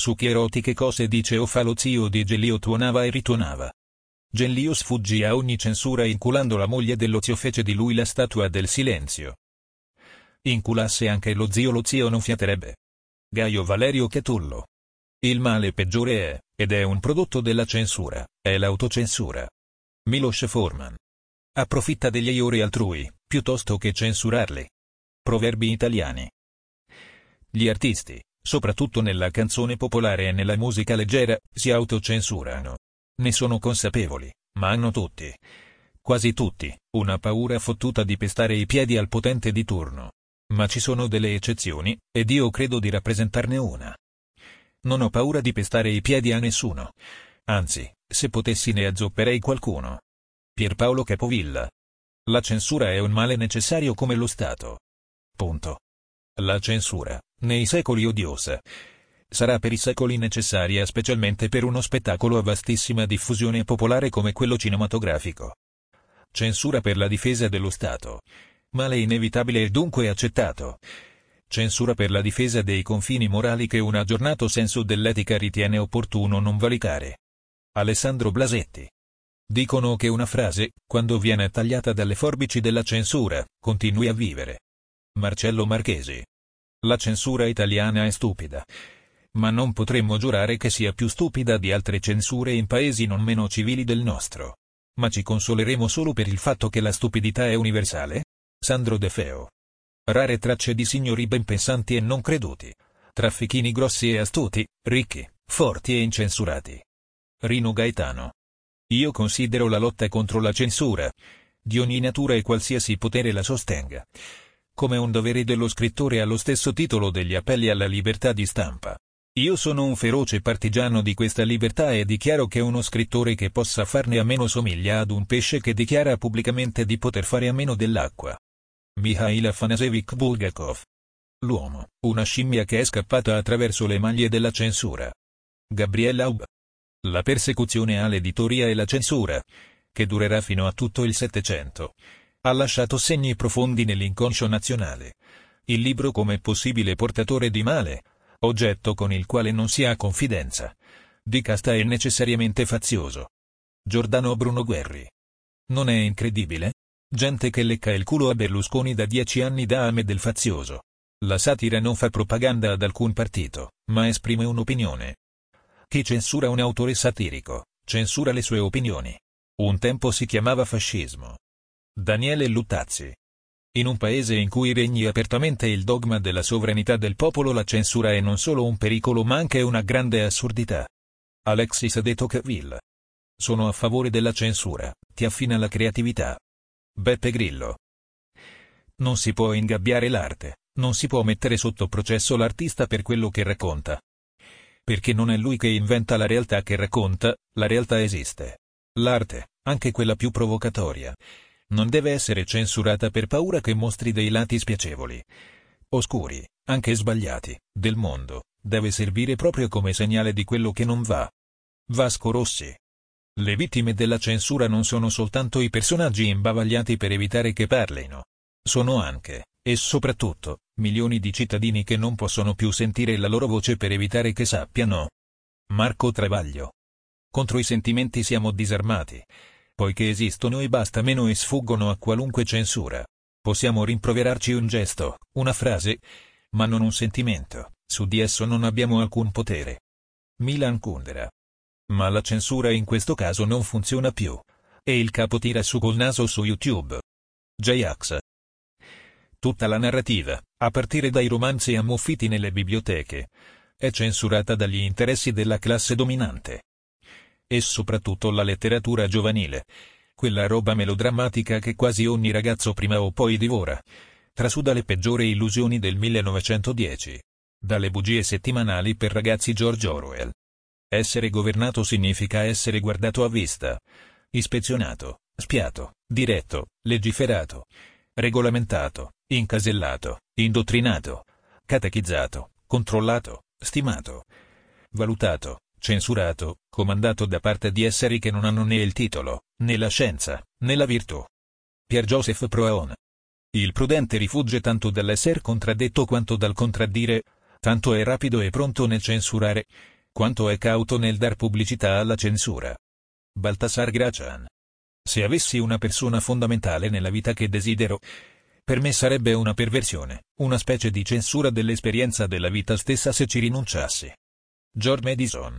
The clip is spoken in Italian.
Su che erotiche cose dice o fa lo zio di Gelio tuonava e rituonava. Gelio sfuggì a ogni censura inculando la moglie dello zio fece di lui la statua del silenzio. Inculasse anche lo zio lo zio non fiaterebbe. Gaio Valerio Catullo. Il male peggiore è, ed è un prodotto della censura, è l'autocensura. Miloš Forman. Approfitta degli aiori altrui, piuttosto che censurarli. Proverbi italiani. Gli artisti, soprattutto nella canzone popolare e nella musica leggera, si autocensurano. Ne sono consapevoli, ma hanno tutti, quasi tutti, una paura fottuta di pestare i piedi al potente di turno. Ma ci sono delle eccezioni, ed io credo di rappresentarne una. Non ho paura di pestare i piedi a nessuno. Anzi, se potessi ne azzopperei qualcuno. Pierpaolo Capovilla. La censura è un male necessario come lo Stato. Punto. La censura, nei secoli odiosa, sarà per i secoli necessaria specialmente per uno spettacolo a vastissima diffusione popolare come quello cinematografico. Censura per la difesa dello Stato. Male inevitabile e dunque accettato censura per la difesa dei confini morali che un aggiornato senso dell'etica ritiene opportuno non valicare. Alessandro Blasetti. Dicono che una frase, quando viene tagliata dalle forbici della censura, continui a vivere. Marcello Marchesi. La censura italiana è stupida. Ma non potremmo giurare che sia più stupida di altre censure in paesi non meno civili del nostro. Ma ci consoleremo solo per il fatto che la stupidità è universale? Sandro De Feo rare tracce di signori ben pensanti e non creduti, traffichini grossi e astuti, ricchi, forti e incensurati. Rino Gaetano. Io considero la lotta contro la censura, di ogni natura e qualsiasi potere la sostenga, come un dovere dello scrittore allo stesso titolo degli appelli alla libertà di stampa. Io sono un feroce partigiano di questa libertà e dichiaro che uno scrittore che possa farne a meno somiglia ad un pesce che dichiara pubblicamente di poter fare a meno dell'acqua. Mikhail Afanasevich Bulgakov. L'uomo, una scimmia che è scappata attraverso le maglie della censura. Gabriel Aub. La persecuzione all'editoria e la censura, che durerà fino a tutto il Settecento, ha lasciato segni profondi nell'inconscio nazionale. Il libro come possibile portatore di male, oggetto con il quale non si ha confidenza, di casta è necessariamente fazioso. Giordano Bruno Guerri. Non è incredibile? Gente che lecca il culo a Berlusconi da dieci anni da ame del fazioso. La satira non fa propaganda ad alcun partito, ma esprime un'opinione. Chi censura un autore satirico, censura le sue opinioni. Un tempo si chiamava fascismo. Daniele Luttazzi. In un paese in cui regni apertamente il dogma della sovranità del popolo la censura è non solo un pericolo ma anche una grande assurdità. Alexis de Tocqueville. Sono a favore della censura, ti affina la creatività, Beppe Grillo. Non si può ingabbiare l'arte, non si può mettere sotto processo l'artista per quello che racconta. Perché non è lui che inventa la realtà che racconta, la realtà esiste. L'arte, anche quella più provocatoria, non deve essere censurata per paura che mostri dei lati spiacevoli, oscuri, anche sbagliati, del mondo, deve servire proprio come segnale di quello che non va. Vasco Rossi, le vittime della censura non sono soltanto i personaggi imbavagliati per evitare che parlino. Sono anche, e soprattutto, milioni di cittadini che non possono più sentire la loro voce per evitare che sappiano. Marco Travaglio. Contro i sentimenti siamo disarmati. Poiché esistono e basta meno e sfuggono a qualunque censura. Possiamo rimproverarci un gesto, una frase, ma non un sentimento, su di esso non abbiamo alcun potere. Milan Kundera. Ma la censura in questo caso non funziona più. E il capo tira su col naso su YouTube. J-Ax. Tutta la narrativa, a partire dai romanzi ammuffiti nelle biblioteche, è censurata dagli interessi della classe dominante. E soprattutto la letteratura giovanile, quella roba melodrammatica che quasi ogni ragazzo prima o poi divora, trasuda le peggiori illusioni del 1910. Dalle bugie settimanali per ragazzi George Orwell. Essere governato significa essere guardato a vista, ispezionato, spiato, diretto, legiferato, regolamentato, incasellato, indottrinato, catechizzato, controllato, stimato, valutato, censurato, comandato da parte di esseri che non hanno né il titolo, né la scienza, né la virtù. Pier Joseph Proaon. Il prudente rifugge tanto dall'esser contraddetto quanto dal contraddire, Tanto è rapido e pronto nel censurare, quanto è cauto nel dar pubblicità alla censura. Baltasar Gracian. Se avessi una persona fondamentale nella vita che desidero, per me sarebbe una perversione, una specie di censura dell'esperienza della vita stessa se ci rinunciassi. George Madison.